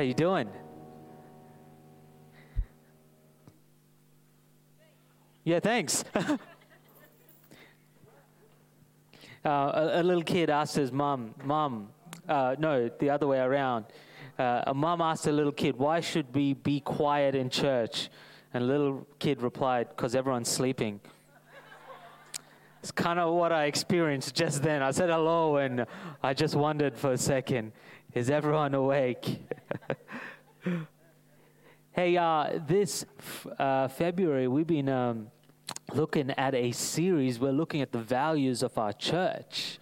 How you doing? Yeah, thanks. uh, a, a, little kid asked his mom, Mom, uh, no, the other way around. Uh, a mom asked a little kid, Why should we be quiet in church? And a little kid replied, Because everyone's sleeping. It's kind of what I experienced just then. I said hello and I just wondered for a second, Is everyone awake? Hey, uh, this uh, February, we've been um, looking at a series. We're looking at the values of our church.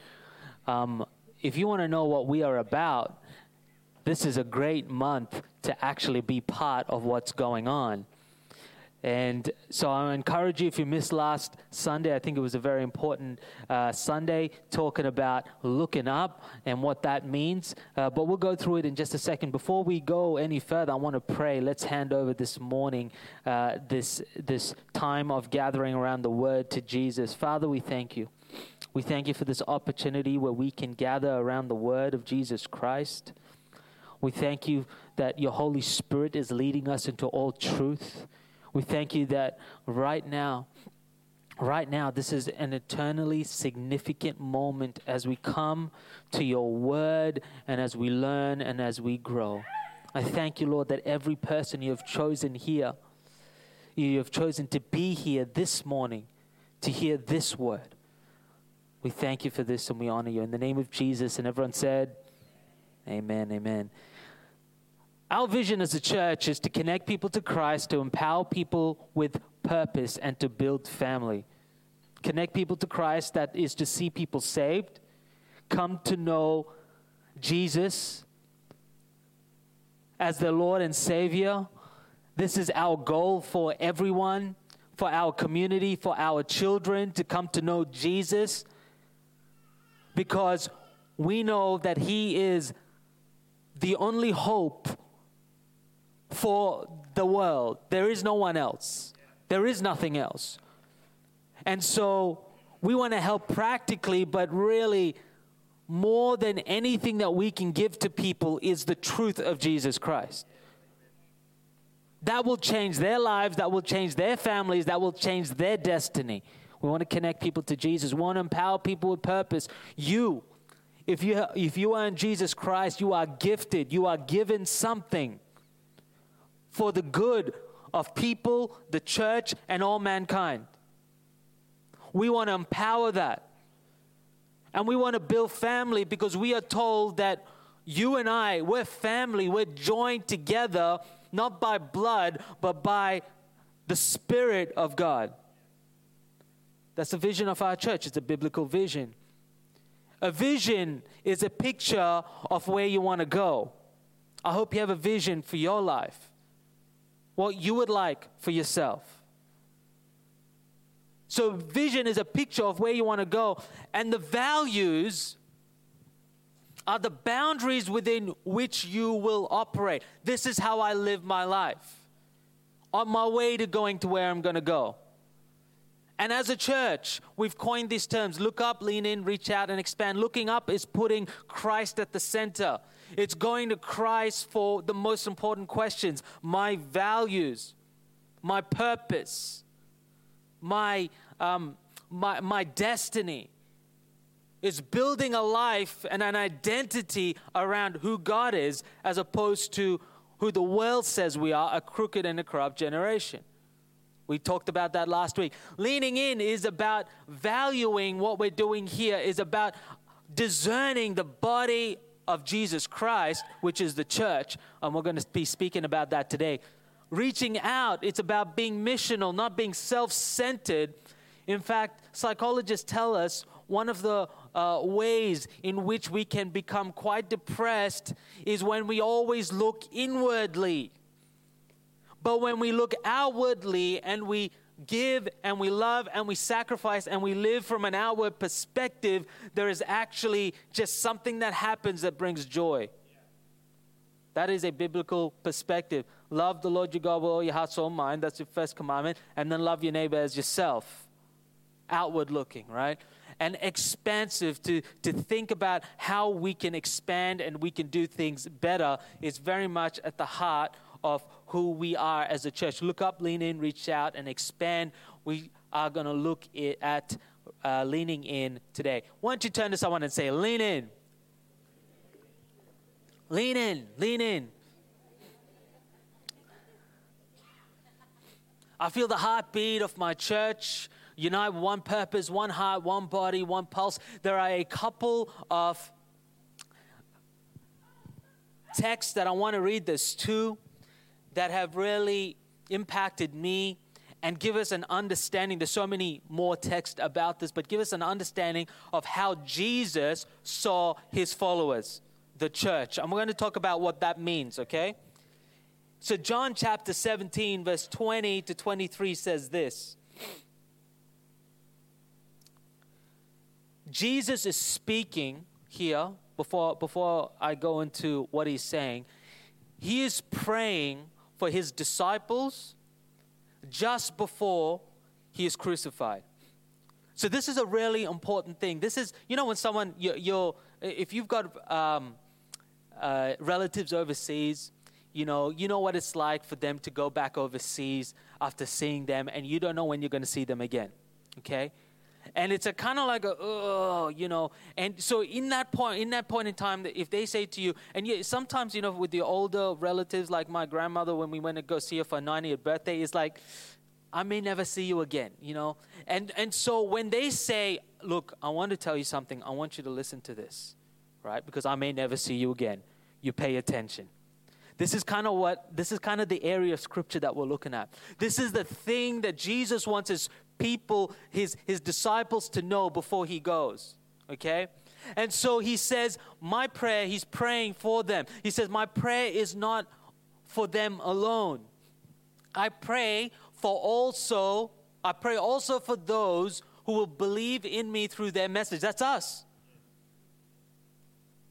Um, if you want to know what we are about, this is a great month to actually be part of what's going on. And so I encourage you, if you missed last Sunday, I think it was a very important uh, Sunday, talking about looking up and what that means. Uh, but we'll go through it in just a second. Before we go any further, I want to pray. Let's hand over this morning, uh, this, this time of gathering around the Word to Jesus. Father, we thank you. We thank you for this opportunity where we can gather around the Word of Jesus Christ. We thank you that your Holy Spirit is leading us into all truth. We thank you that right now, right now, this is an eternally significant moment as we come to your word and as we learn and as we grow. I thank you, Lord, that every person you have chosen here, you have chosen to be here this morning to hear this word. We thank you for this and we honor you. In the name of Jesus, and everyone said, Amen, amen. Our vision as a church is to connect people to Christ, to empower people with purpose, and to build family. Connect people to Christ, that is to see people saved, come to know Jesus as their Lord and Savior. This is our goal for everyone, for our community, for our children to come to know Jesus because we know that He is the only hope for the world. There is no one else, there is nothing else. And so we want to help practically, but really, more than anything that we can give to people is the truth of Jesus Christ. That will change their lives, that will change their families, that will change their destiny. We want to connect people to Jesus. We want to empower people with purpose. You, if you, if you are in Jesus Christ, you are gifted, you are given something for the good of people, the church, and all mankind. We want to empower that. And we want to build family because we are told that you and I, we're family, we're joined together, not by blood, but by the Spirit of God. That's the vision of our church, it's a biblical vision. A vision is a picture of where you want to go. I hope you have a vision for your life what you would like for yourself. So, vision is a picture of where you want to go, and the values are the boundaries within which you will operate. This is how I live my life on my way to going to where I'm going to go. And as a church, we've coined these terms look up, lean in, reach out, and expand. Looking up is putting Christ at the center. It's going to Christ for the most important questions my values, my purpose, my, um, my, my destiny. It's building a life and an identity around who God is as opposed to who the world says we are a crooked and a corrupt generation. We talked about that last week. Leaning in is about valuing what we're doing here, is about discerning the body of Jesus Christ, which is the church, and we're going to be speaking about that today. Reaching out, it's about being missional, not being self centered. In fact, psychologists tell us one of the uh, ways in which we can become quite depressed is when we always look inwardly. But when we look outwardly and we give and we love and we sacrifice and we live from an outward perspective, there is actually just something that happens that brings joy. That is a biblical perspective. Love the Lord your God with all your heart, soul, mind. That's your first commandment. And then love your neighbor as yourself. Outward looking, right? and expansive to, to think about how we can expand and we can do things better is very much at the heart of who we are as a church. Look up, lean in, reach out, and expand. We are going to look at uh, leaning in today. Why don't you turn to someone and say, lean in? Lean in, lean in. I feel the heartbeat of my church unite one purpose, one heart, one body, one pulse. There are a couple of texts that I want to read this to that have really impacted me and give us an understanding. There's so many more texts about this, but give us an understanding of how Jesus saw his followers, the church. I'm going to talk about what that means, okay? So, John chapter 17, verse 20 to 23 says this Jesus is speaking here before, before I go into what he's saying. He is praying for his disciples just before he is crucified. So this is a really important thing. This is, you know, when someone, you're, you're if you've got um, uh, relatives overseas, you know, you know what it's like for them to go back overseas after seeing them, and you don't know when you're going to see them again. Okay, and it's a kind of like a oh you know. And so in that point in that point in time if they say to you and you, sometimes you know with the older relatives like my grandmother when we went to go see her for her 90th birthday it's like i may never see you again you know? And and so when they say look i want to tell you something. I want you to listen to this right? Because i may never see you again. You pay attention. This is kind of what this is kind of the area of scripture that we're looking at. This is the thing that jesus wants his people, his, his disciples, to know before he goes. Okay? And so he says, My prayer, he's praying for them. He says, My prayer is not for them alone. I pray for also, I pray also for those who will believe in me through their message. That's us.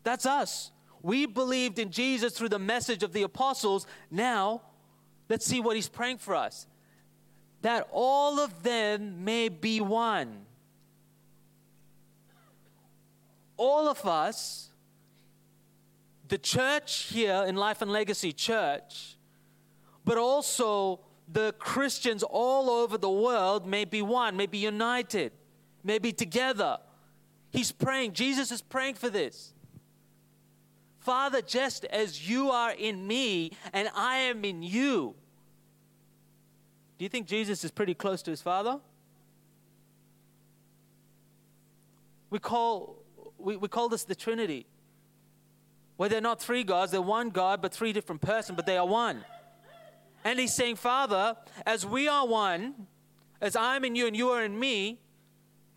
That's us. We believed in Jesus through the message of the apostles. Now, let's see what he's praying for us that all of them may be one. All of us, the church here in Life and Legacy Church, but also the Christians all over the world may be one, may be united, may be together. He's praying, Jesus is praying for this. Father, just as you are in me and I am in you, do you think Jesus is pretty close to his Father? We call, we, we call this the Trinity. Where they're not three gods, they're one God, but three different persons, but they are one. And he's saying, Father, as we are one, as I'm in you and you are in me,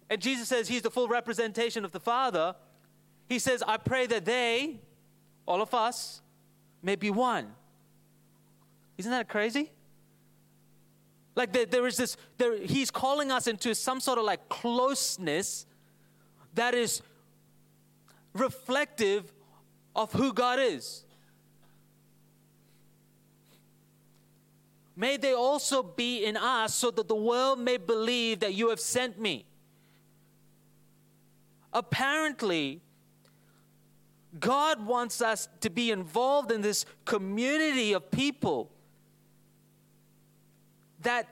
and Jesus says he's the full representation of the Father, he says, I pray that they, all of us, may be one. Isn't that crazy? Like there, there is this, there, he's calling us into some sort of like closeness that is reflective of who God is. May they also be in us so that the world may believe that you have sent me. Apparently, God wants us to be involved in this community of people that,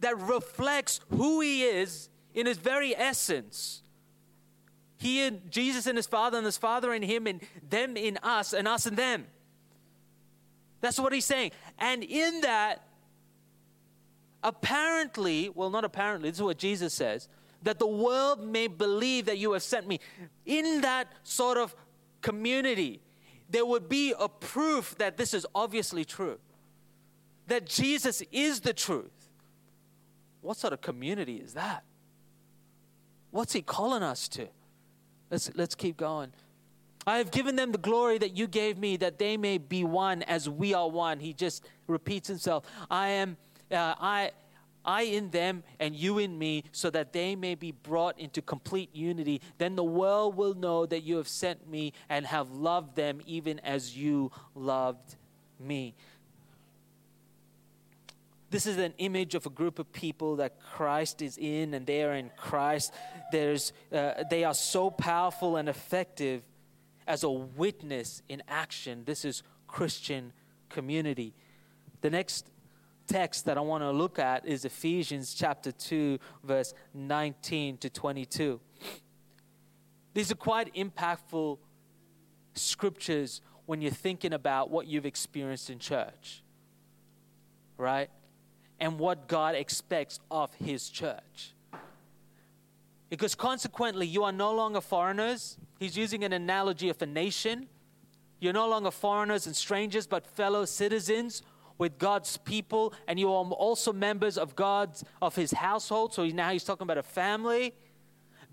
that reflects who he is in his very essence. He and Jesus and his Father, and his Father in him, and them in us, and us in them. That's what he's saying. And in that, apparently, well, not apparently, this is what Jesus says, that the world may believe that you have sent me. In that sort of community, there would be a proof that this is obviously true that Jesus is the truth. What sort of community is that? What's he calling us to? Let's, let's keep going. I have given them the glory that you gave me, that they may be one as we are one. He just repeats himself. I am, uh, I, I in them and you in me, so that they may be brought into complete unity. Then the world will know that you have sent me and have loved them even as you loved me this is an image of a group of people that Christ is in and they are in Christ. There's, uh, they are so powerful and effective as a witness in action. This is Christian community. The next text that I want to look at is Ephesians chapter 2, verse 19 to 22. These are quite impactful scriptures when you're thinking about what you've experienced in church, right? And what God expects of His church. Because consequently, you are no longer foreigners. He's using an analogy of a nation. You're no longer foreigners and strangers, but fellow citizens with God's people, and you are also members of God's of His household. So now he's talking about a family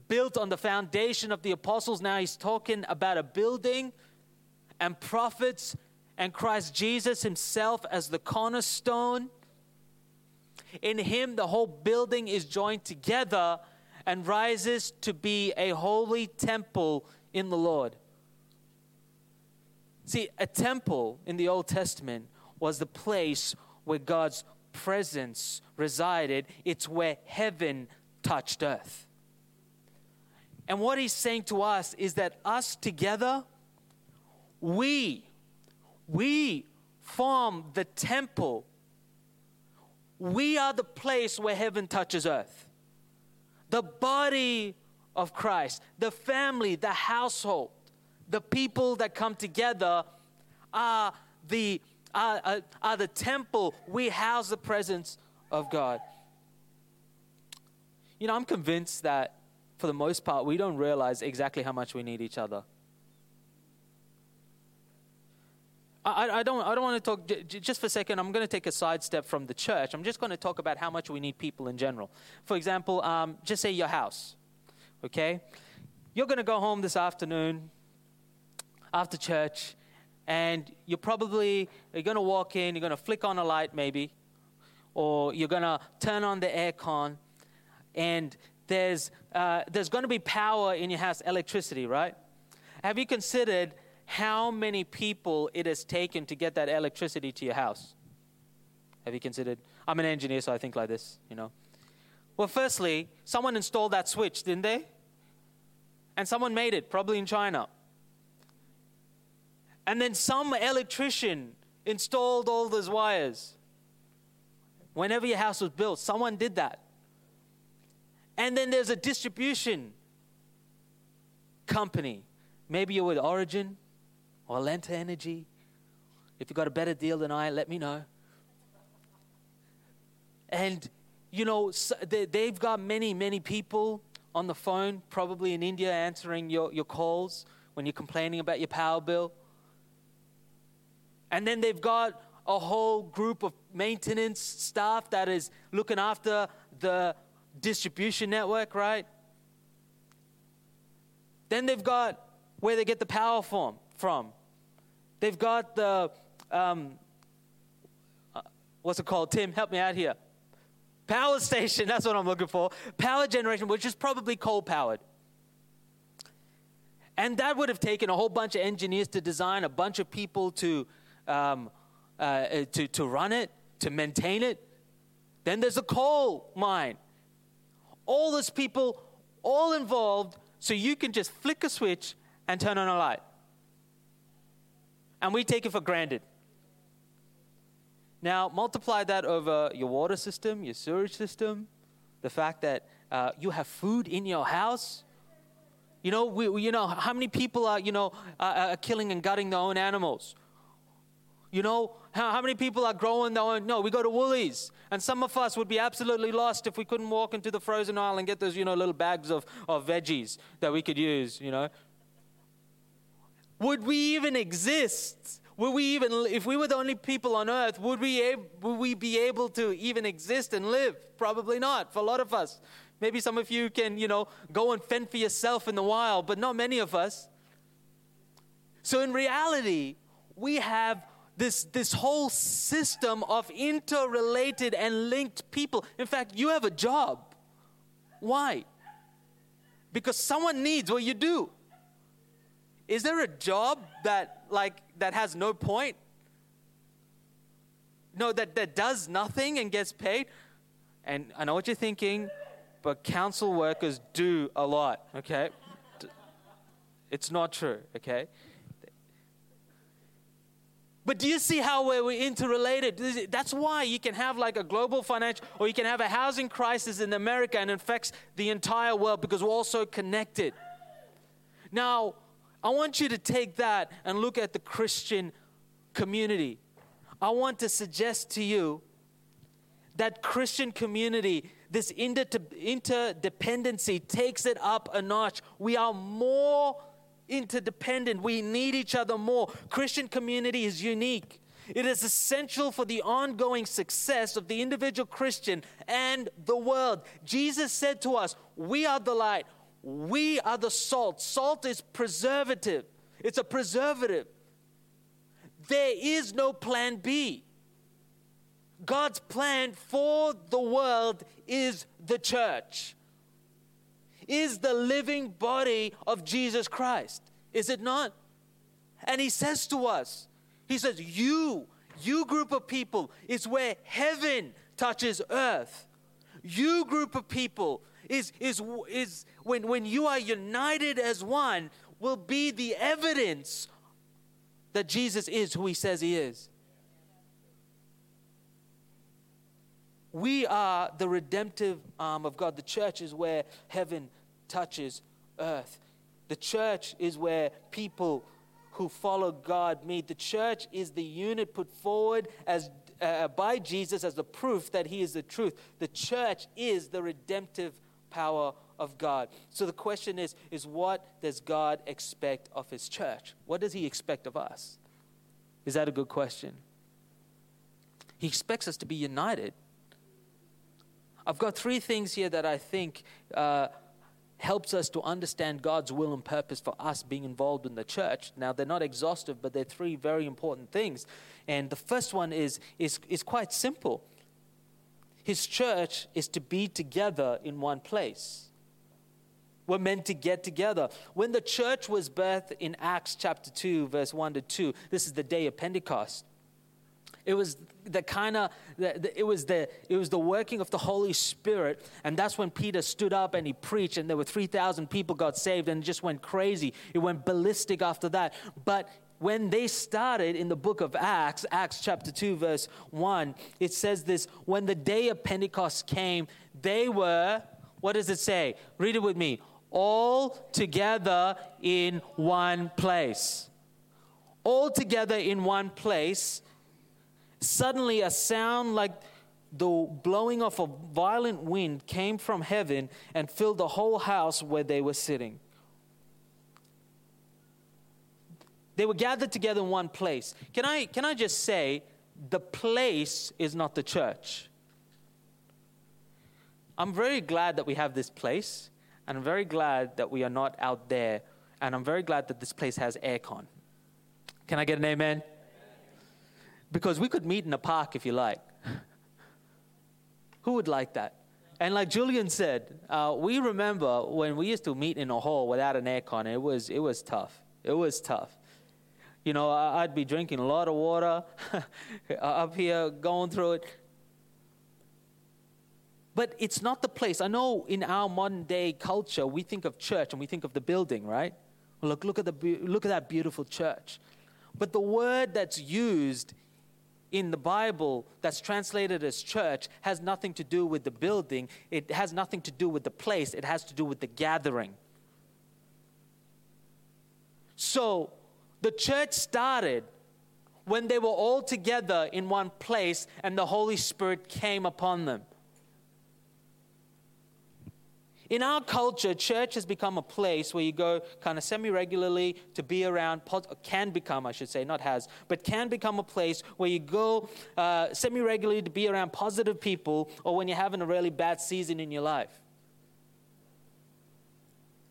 built on the foundation of the apostles. Now he's talking about a building and prophets and Christ Jesus himself as the cornerstone. In him, the whole building is joined together and rises to be a holy temple in the Lord. See, a temple in the Old Testament was the place where God's presence resided, it's where heaven touched earth. And what he's saying to us is that us together, we, we form the temple. We are the place where heaven touches earth. The body of Christ, the family, the household, the people that come together are the, are, are, are the temple. We house the presence of God. You know, I'm convinced that for the most part, we don't realize exactly how much we need each other. I, I, don't, I don't want to talk, just for a second, I'm going to take a sidestep from the church. I'm just going to talk about how much we need people in general. For example, um, just say your house, okay? You're going to go home this afternoon after church, and you're probably you're going to walk in, you're going to flick on a light maybe, or you're going to turn on the aircon, and there's, uh, there's going to be power in your house, electricity, right? Have you considered how many people it has taken to get that electricity to your house? Have you considered? I'm an engineer, so I think like this, you know. Well, firstly, someone installed that switch, didn't they? And someone made it, probably in China. And then some electrician installed all those wires. Whenever your house was built, someone did that. And then there's a distribution company. Maybe you're with Origin or Alinta Energy. If you've got a better deal than I, let me know. And, you know, they've got many, many people on the phone, probably in India, answering your, your calls when you're complaining about your power bill. And then they've got a whole group of maintenance staff that is looking after the distribution network, right? Then they've got where they get the power from. from. They've got the, um, uh, what's it called? Tim, help me out here. Power station, that's what I'm looking for. Power generation, which is probably coal powered. And that would have taken a whole bunch of engineers to design, a bunch of people to, um, uh, to, to run it, to maintain it. Then there's a coal mine all those people all involved so you can just flick a switch and turn on a light. And we take it for granted. Now, multiply that over your water system, your sewage system, the fact that uh, you have food in your house. You know, we, we, you know how many people are, you know, uh, are killing and gutting their own animals. You know, how, how many people are growing their own? No, we go to Woolies. And some of us would be absolutely lost if we couldn't walk into the frozen aisle and get those, you know, little bags of, of veggies that we could use, you know. Would we even exist? Would we even, if we were the only people on earth, would we, would we be able to even exist and live? Probably not for a lot of us. Maybe some of you can, you know, go and fend for yourself in the wild, but not many of us. So in reality, we have this, this whole system of interrelated and linked people. In fact, you have a job. Why? Because someone needs what you do. Is there a job that like that has no point? No, that, that does nothing and gets paid. And I know what you're thinking, but council workers do a lot, okay? It's not true, okay? But do you see how we're interrelated? That's why you can have like a global financial, or you can have a housing crisis in America and it affects the entire world because we're all so connected. Now, I want you to take that and look at the Christian community. I want to suggest to you that Christian community, this interdependency takes it up a notch. We are more interdependent. We need each other more. Christian community is unique. It is essential for the ongoing success of the individual Christian and the world. Jesus said to us, We are the light, we are the salt. Salt is preservative, it's a preservative. There is no plan B. God's plan for the world is the church is the living body of Jesus Christ. Is it not? And he says to us, he says, You, you group of people, is where heaven touches earth. You group of people is, is, is when, when you are united as one, will be the evidence that Jesus is who he says he is. We are the redemptive arm of God. The church is where heaven touches earth. The church is where people who follow God meet. The church is the unit put forward as uh, by Jesus as the proof that he is the truth. The church is the redemptive power of God. So the question is is what does God expect of his church? What does he expect of us? Is that a good question? He expects us to be united. I've got three things here that I think uh, helps us to understand God's will and purpose for us being involved in the church. Now, they're not exhaustive, but they're three very important things. And the first one is, is, is quite simple His church is to be together in one place. We're meant to get together. When the church was birthed in Acts chapter 2, verse 1 to 2, this is the day of Pentecost. It was the kind of it was the it was the working of the Holy Spirit, and that's when Peter stood up and he preached, and there were three thousand people got saved, and just went crazy. It went ballistic after that. But when they started in the book of Acts, Acts chapter 2, verse 1, it says this when the day of Pentecost came, they were, what does it say? Read it with me. All together in one place. All together in one place. Suddenly, a sound like the blowing of a violent wind came from heaven and filled the whole house where they were sitting. They were gathered together in one place. Can I, can I just say, the place is not the church. I'm very glad that we have this place, and I'm very glad that we are not out there, and I'm very glad that this place has aircon. Can I get an amen? Because we could meet in a park if you like. Who would like that? And like Julian said, uh, we remember when we used to meet in a hall without an aircon. It was it was tough. It was tough. You know, I'd be drinking a lot of water up here, going through it. But it's not the place. I know in our modern day culture, we think of church and we think of the building, right? Look, look at the look at that beautiful church. But the word that's used in the Bible that's translated as church has nothing to do with the building, it has nothing to do with the place, it has to do with the gathering. So, the church started when they were all together in one place and the Holy Spirit came upon them. In our culture, church has become a place where you go kind of semi regularly to be around, can become, I should say, not has, but can become a place where you go uh, semi regularly to be around positive people or when you're having a really bad season in your life.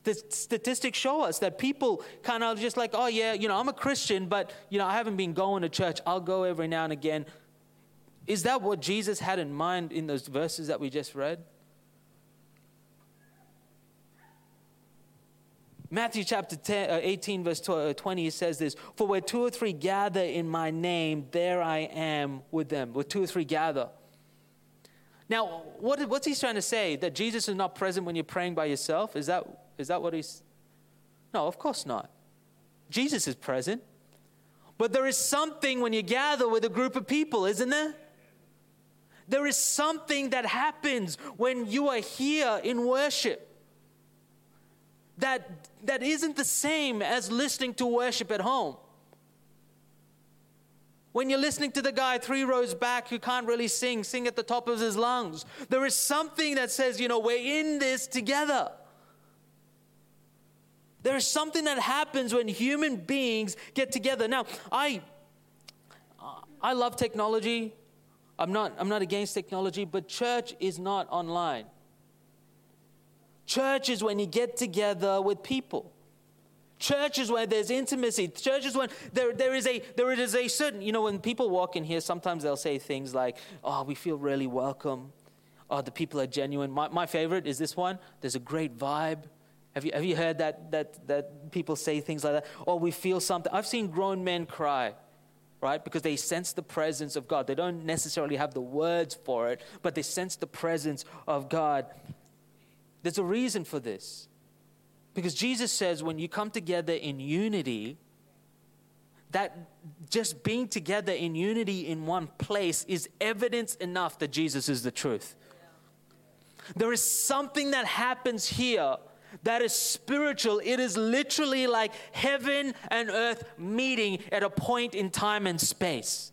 The statistics show us that people kind of just like, oh, yeah, you know, I'm a Christian, but, you know, I haven't been going to church. I'll go every now and again. Is that what Jesus had in mind in those verses that we just read? Matthew chapter 10, uh, 18, verse uh, 20, it says this For where two or three gather in my name, there I am with them. Where two or three gather. Now, what, what's he trying to say? That Jesus is not present when you're praying by yourself? Is that, is that what he's. No, of course not. Jesus is present. But there is something when you gather with a group of people, isn't there? There is something that happens when you are here in worship that, that isn't the same as listening to worship at home. When you're listening to the guy three rows back who can't really sing, sing at the top of his lungs, there is something that says, you know, we're in this together. There is something that happens when human beings get together. Now, I, I love technology. I'm not, I'm not against technology, but church is not online. Church is when you get together with people. Church is where there's intimacy. Church is when there, there, is a, there is a certain, you know, when people walk in here, sometimes they'll say things like, oh, we feel really welcome. Oh, the people are genuine. My, my favorite is this one. There's a great vibe. Have you, have you heard that, that, that people say things like that? Oh, we feel something. I've seen grown men cry, right? Because they sense the presence of God. They don't necessarily have the words for it, but they sense the presence of God. There's a reason for this. Because Jesus says when you come together in unity, that just being together in unity in one place is evidence enough that Jesus is the truth. There is something that happens here that is spiritual. It is literally like heaven and earth meeting at a point in time and space.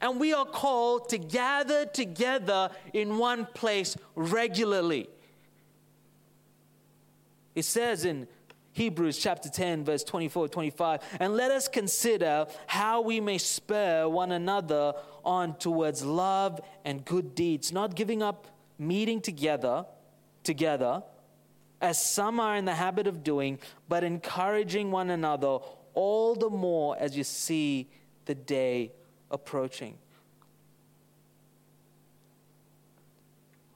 And we are called to gather together in one place regularly. It says in Hebrews chapter 10, verse 24 25, and let us consider how we may spur one another on towards love and good deeds, not giving up meeting together, together, as some are in the habit of doing, but encouraging one another all the more as you see the day approaching.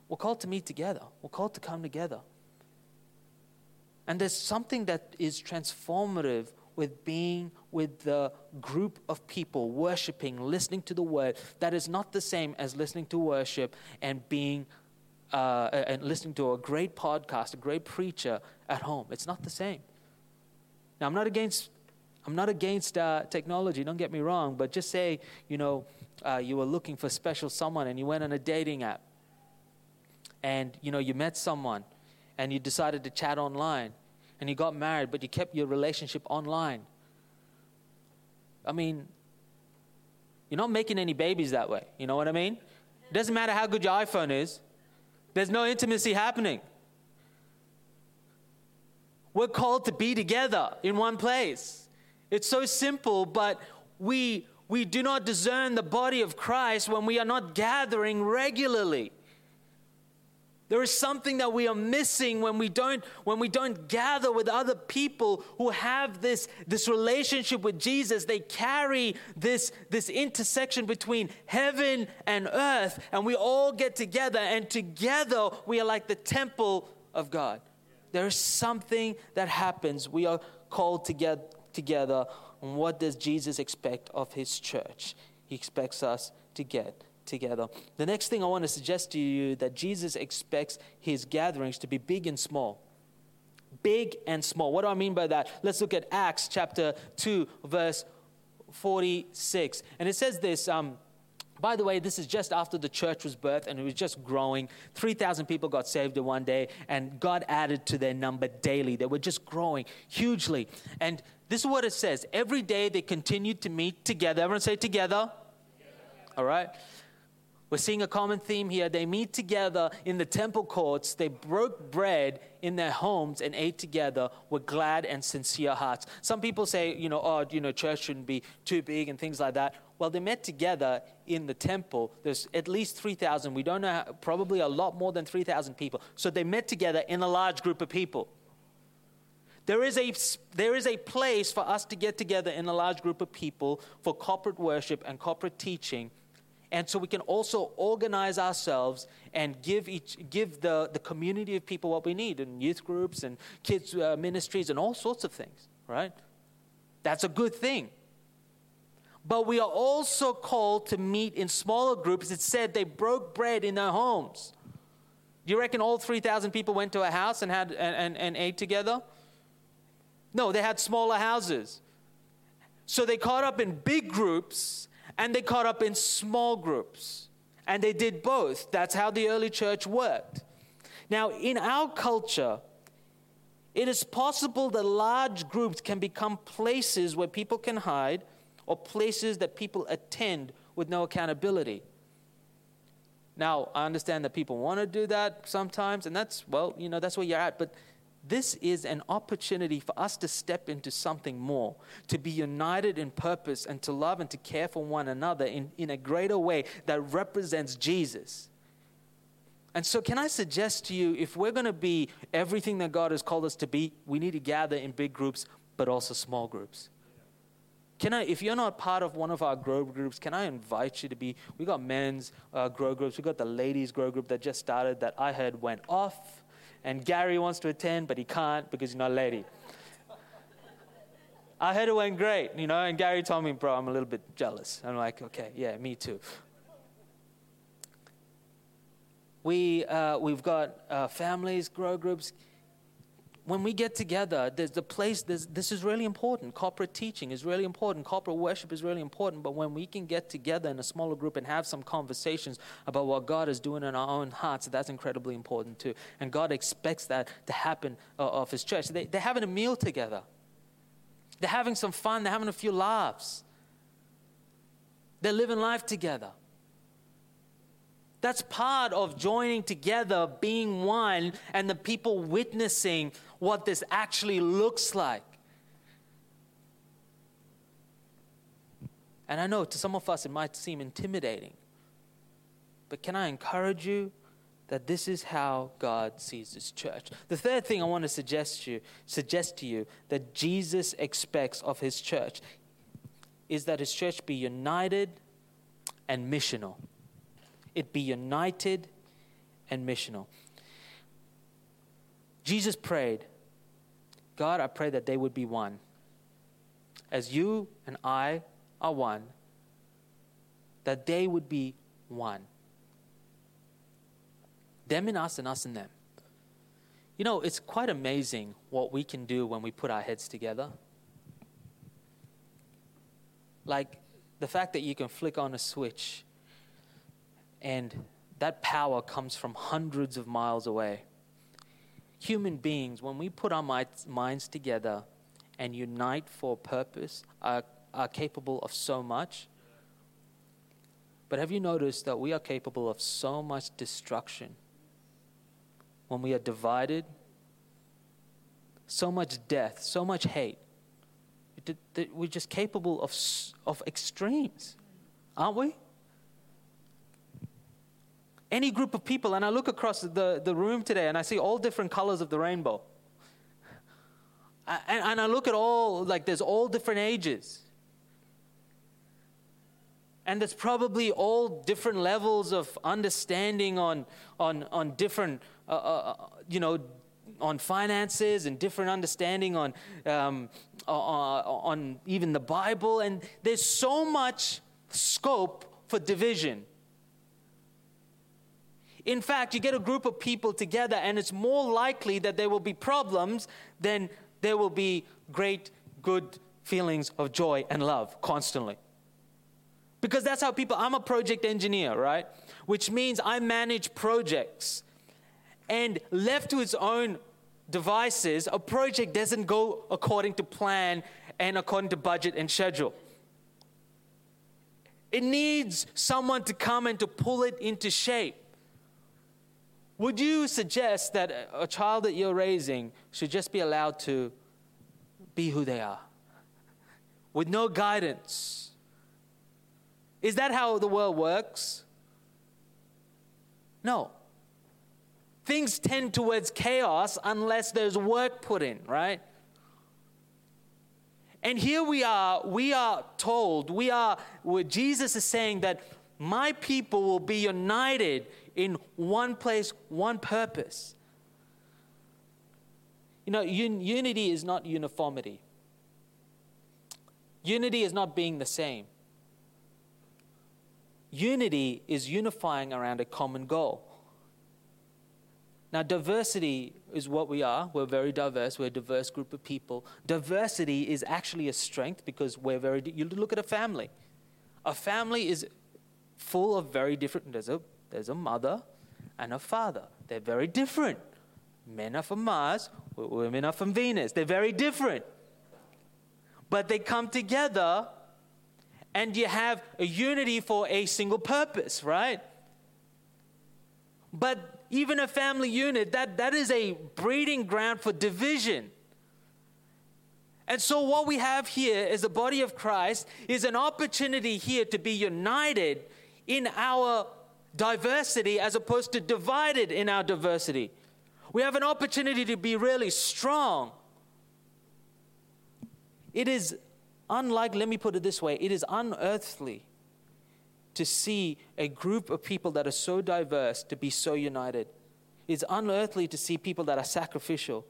We're called to meet together, we're called to come together. And there's something that is transformative with being with the group of people, worshiping, listening to the word, that is not the same as listening to worship and being uh, and listening to a great podcast, a great preacher at home. It's not the same. Now, I'm not against I'm not against uh, technology, don't get me wrong, but just say, you know, uh, you were looking for special someone and you went on a dating app and, you know, you met someone and you decided to chat online and you got married, but you kept your relationship online. I mean, you're not making any babies that way. You know what I mean? It doesn't matter how good your iPhone is, there's no intimacy happening. We're called to be together in one place. It's so simple, but we, we do not discern the body of Christ when we are not gathering regularly. There is something that we are missing when we don't, when we don't gather with other people who have this, this relationship with Jesus. They carry this, this intersection between heaven and earth, and we all get together, and together we are like the temple of God. There is something that happens. We are called to get together. And what does Jesus expect of his church? He expects us to get together. The next thing I want to suggest to you that Jesus expects his gatherings to be big and small. Big and small. What do I mean by that? Let's look at Acts chapter 2, verse 46. And it says this. Um, by the way, this is just after the church was birthed and it was just growing. 3,000 people got saved in one day, and God added to their number daily. They were just growing hugely. And this is what it says every day they continued to meet together. Everyone say together. All right. We're seeing a common theme here. They meet together in the temple courts. They broke bread in their homes and ate together with glad and sincere hearts. Some people say, you know, oh, you know, church shouldn't be too big and things like that. Well, they met together in the temple. There's at least 3,000. We don't know, probably a lot more than 3,000 people. So they met together in a large group of people. There is, a, there is a place for us to get together in a large group of people for corporate worship and corporate teaching And so we can also organize ourselves and give each give the, the community of people what we need in youth groups and kids uh, ministries and all sorts of things, right? That's a good thing. But we are also called to meet in smaller groups. It said they broke bread in their homes. Do you reckon all 3,000 people went to a house and, had, and, and, and ate together? No, they had smaller houses. So they caught up in big groups and they caught up in small groups. And they did both. That's how the early church worked. Now, in our culture, it is possible that large groups can become places where people can hide or places that people attend with no accountability. Now, I understand that people want to do that sometimes, and that's, well, you know, that's where you're at. But this is an opportunity for us to step into something more, to be united in purpose and to love and to care for one another in, in a greater way that represents Jesus. And so, can I suggest to you, if we're going to be everything that God has called us to be, we need to gather in big groups, but also small groups. Can I, if you're not part of one of our grow groups, can I invite you to be? We got men's uh, grow groups. We got the ladies grow group that just started that I heard went off, and Gary wants to attend, but he can't because he's not a lady. I heard it went great, you know, and Gary told me, bro, I'm a little bit jealous. I'm like, okay, yeah, me too. We, uh, we've got uh, families, grow groups when we get together, there's the place, there's, this is really important. Corporate teaching is really important. Corporate worship is really important. But when we can get together in a smaller group and have some conversations about what God is doing in our own hearts, that's incredibly important too. And God expects that to happen uh, of His church. They, they're having a meal together, they're having some fun, they're having a few laughs, they're living life together. That's part of joining together, being one, and the people witnessing what this actually looks like. And I know to some of us it might seem intimidating, but can I encourage you that this is how God sees His church? The third thing I want to suggest to you, suggest to you that Jesus expects of His church is that His church be united and missional it be united and missional. Jesus prayed, God, I pray that they would be one. As you and I are one, that they would be one. Them in us and us in them. You know, it's quite amazing what we can do when we put our heads together. Like the fact that you can flick on a switch and that power comes from hundreds of miles away. Human beings, when we put our minds together and unite for a purpose, are, are capable of so much. But have you noticed that we are capable of so much destruction when we are divided? So much death, so much hate. We're just capable of, of extremes, aren't we? Any group of people, and I look across the, the room today and I see all different colors of the rainbow. And, and I look at all, like, there's all different ages. And there's probably all different levels of understanding on, on, on different, uh, uh, uh you know, on finances and different understanding on, um, uh, on even the Bible. And there's so much scope for division. In fact, you get a group of people together, and it's more likely that there will be problems than there will be great, good feelings of joy and love constantly. Because that's how people, I'm a project engineer, right? Which means I manage projects. And left to its own devices, a project doesn't go according to plan and according to budget and schedule. It needs someone to come and to pull it into shape. Would you suggest that a child that you're raising should just be allowed to be who they are with no guidance? Is that how the world works? No. Things tend towards chaos unless there's work put in, right? And here we are, we are told, we are, Jesus is saying that my people will be united in one place, one purpose. You know, un- unity is not uniformity. Unity is not being the same. Unity is unifying around a common goal. Now, diversity is what we are. We're very diverse. We're a diverse group of people. Diversity is actually a strength because we're very. You look at a family. A family is full of very different. There's a there's a mother and a father. They're very different. Men are from Mars. Women are from Venus. They're very different. But they come together, and you have a unity for a single purpose, right? But even a family unit, that, that is a breeding ground for division. And so, what we have here as the body of Christ is an opportunity here to be united in our diversity as opposed to divided in our diversity. We have an opportunity to be really strong. It is unlike, let me put it this way, it is unearthly to see a group of people that are so diverse to be so united. It's unearthly to see people that are sacrificial,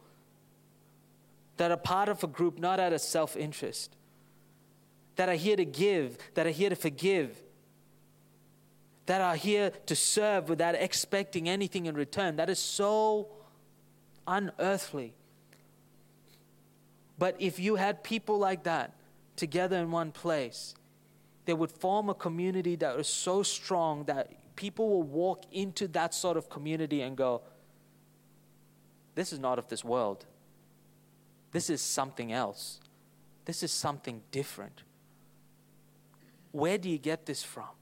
that are part of a group not out of self interest, that are here to give, that are here to forgive, that are here to serve without expecting anything in return. That is so unearthly. But if you had people like that together in one place, they would form a community that was so strong that people will walk into that sort of community and go, This is not of this world. This is something else. This is something different. Where do you get this from?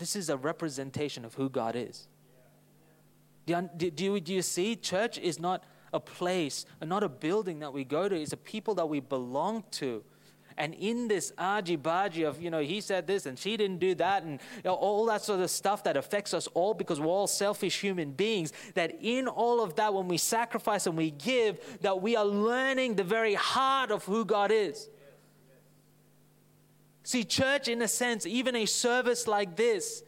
This is a representation of who God is. Do you, do, you, do you see? Church is not a place, not a building that we go to, it's a people that we belong to. And in this argy bargy of, you know, he said this and she didn't do that, and you know, all that sort of stuff that affects us all because we're all selfish human beings, that in all of that, when we sacrifice and we give, that we are learning the very heart of who God is. See, church, in a sense, even a service like this,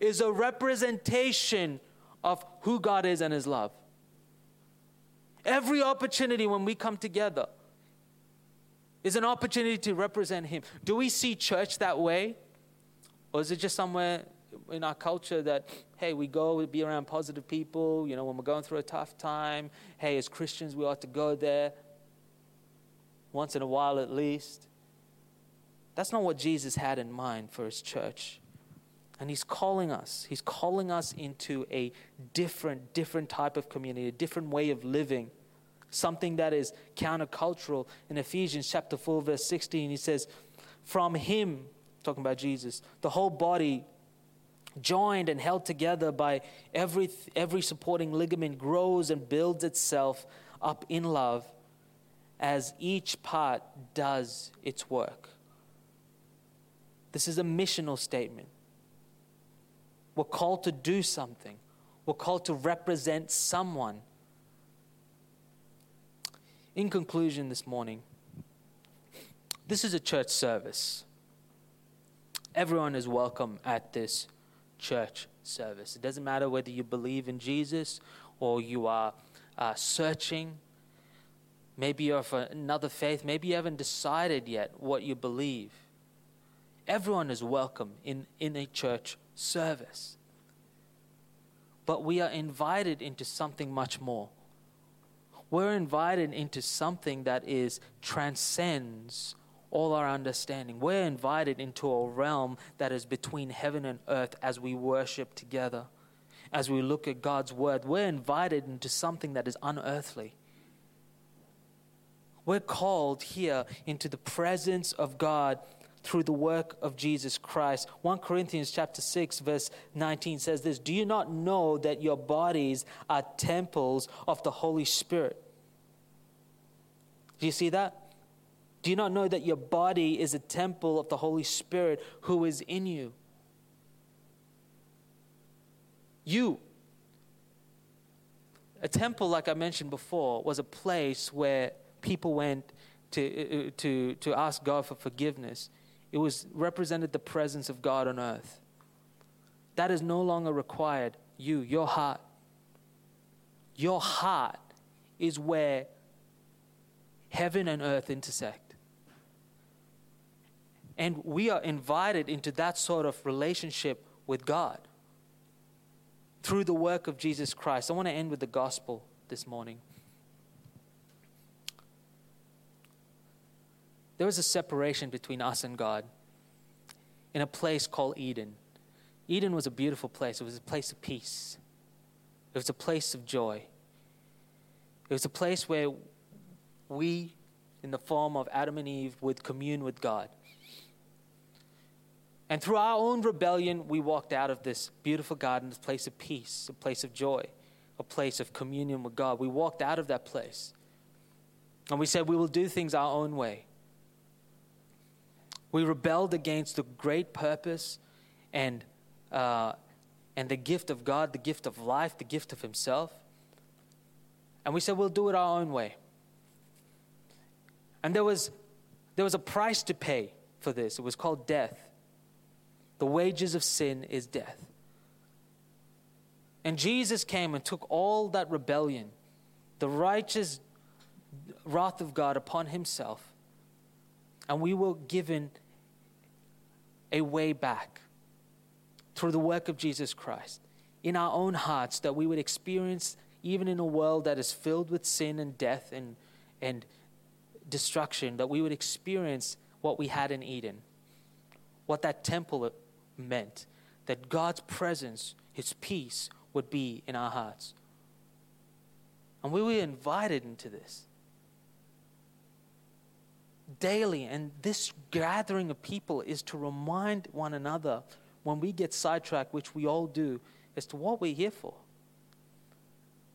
is a representation of who God is and His love. Every opportunity when we come together, is an opportunity to represent Him. Do we see church that way? Or is it just somewhere in our culture that, hey, we go, we be around positive people, you know, when we're going through a tough time, hey, as Christians, we ought to go there once in a while at least. That's not what Jesus had in mind for His church. And he's calling us. He's calling us into a different, different type of community, a different way of living something that is countercultural. In Ephesians chapter 4, verse 16, he says, From him, talking about Jesus, the whole body joined and held together by every, every supporting ligament grows and builds itself up in love as each part does its work. This is a missional statement. We're called to do something. We're called to represent someone. In conclusion, this morning, this is a church service. Everyone is welcome at this church service. It doesn't matter whether you believe in Jesus or you are uh, searching. Maybe you're of another faith. Maybe you haven't decided yet what you believe. Everyone is welcome in, in a church service. But we are invited into something much more we're invited into something that is transcends all our understanding. We're invited into a realm that is between heaven and earth as we worship together. As we look at God's word, we're invited into something that is unearthly. We're called here into the presence of God through the work of Jesus Christ. 1 Corinthians chapter 6 verse 19 says this, "Do you not know that your bodies are temples of the Holy Spirit?" Do you see that? Do you not know that your body is a temple of the Holy Spirit who is in you? You. A temple, like I mentioned before, was a place where people went to, uh, to, to ask God for forgiveness it was represented the presence of God on earth. That is no longer required. You, your heart. Your heart is where heaven and earth intersect. And we are invited into that sort of relationship with God through the work of Jesus Christ. I want to end with the gospel this morning. There was a separation between us and God in a place called Eden. Eden was a beautiful place, it was a place of peace, it was a place of joy. It was a place where we, in the form of Adam and Eve, would commune with God. And through our own rebellion, we walked out of this beautiful garden, this place of peace, a place of joy, a place of communion with God. We walked out of that place. And we said we will do things our own way. We rebelled against the great purpose and, uh, and the gift of God, the gift of life, the gift of Himself. And we said we'll do it our own way. And there was, there was a price to pay for this. It was called death. The wages of sin is death. And Jesus came and took all that rebellion, the righteous wrath of God upon himself and we were given a way back through the work of Jesus Christ in our own hearts that we would experience, even in a world that is filled with sin and death and, and destruction, that we would experience what we had in Eden, what that temple meant, that God's presence, His peace, would be in our hearts. And we were invited into this daily. And this gathering of people is to remind one another when we get sidetracked, which we all do, as to what we're here for.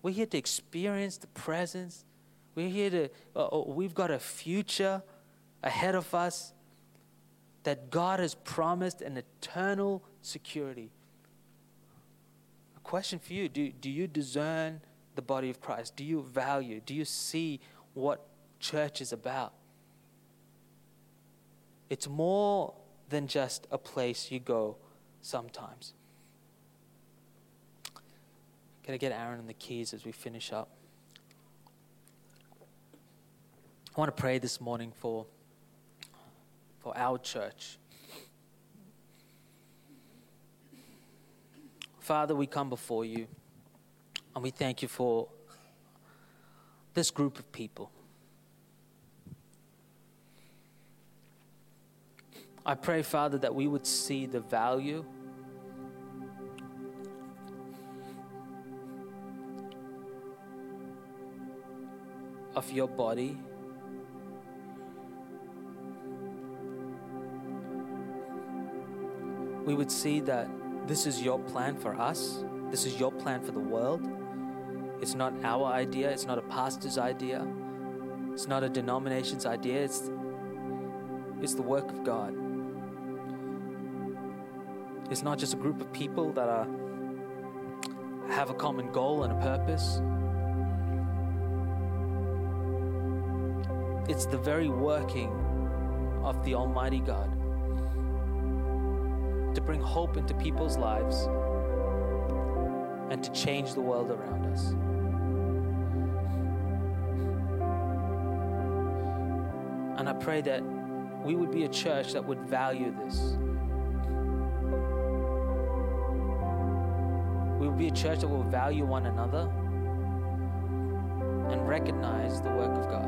We're here to experience the presence. We're here to, uh, uh we've got a future ahead of us that God has promised an eternal security. A question for you do, do you discern the body of Christ? Do you value? Do you see what church is about? It's more than just a place you go sometimes. I get Aaron and the keys as we finish up? I want to pray this morning for, for our church. Father, we come before you and we thank you for this group of people. I pray, Father, that we would see the value of your body. We would see that this is your plan for us, this is your plan for the world. It's not our idea, it's not a pastor's idea, it's not a denomination's idea, it's, it's the work of God. It's not just a group of people that are, have a common goal and a purpose. It's the very working of the Almighty God to bring hope into people's lives and to change the world around us. And I pray that we would be a church that would value this. Will be a church that will value one another and recognize the work of God.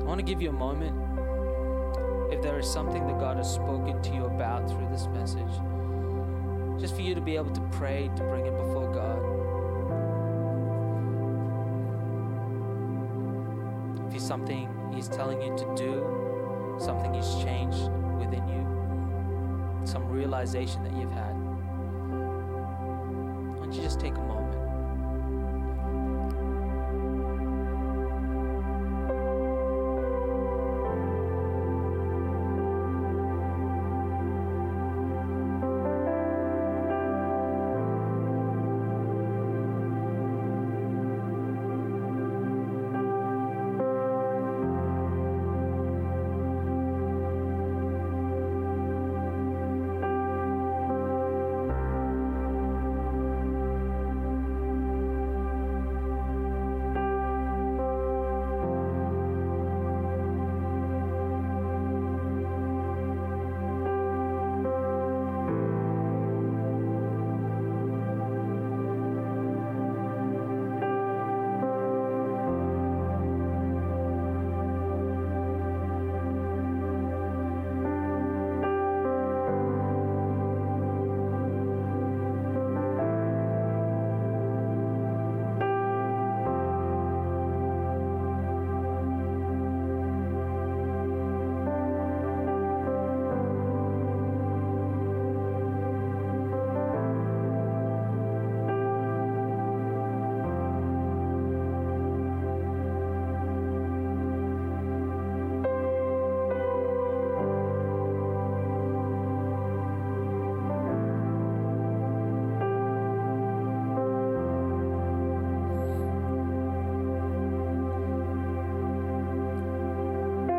I want to give you a moment. If there is something that God has spoken to you about through this message, just for you to be able to pray, to bring it before God. If it's something He's telling you to do, something He's changed within you, some realization that you've had, why don't you just take a moment?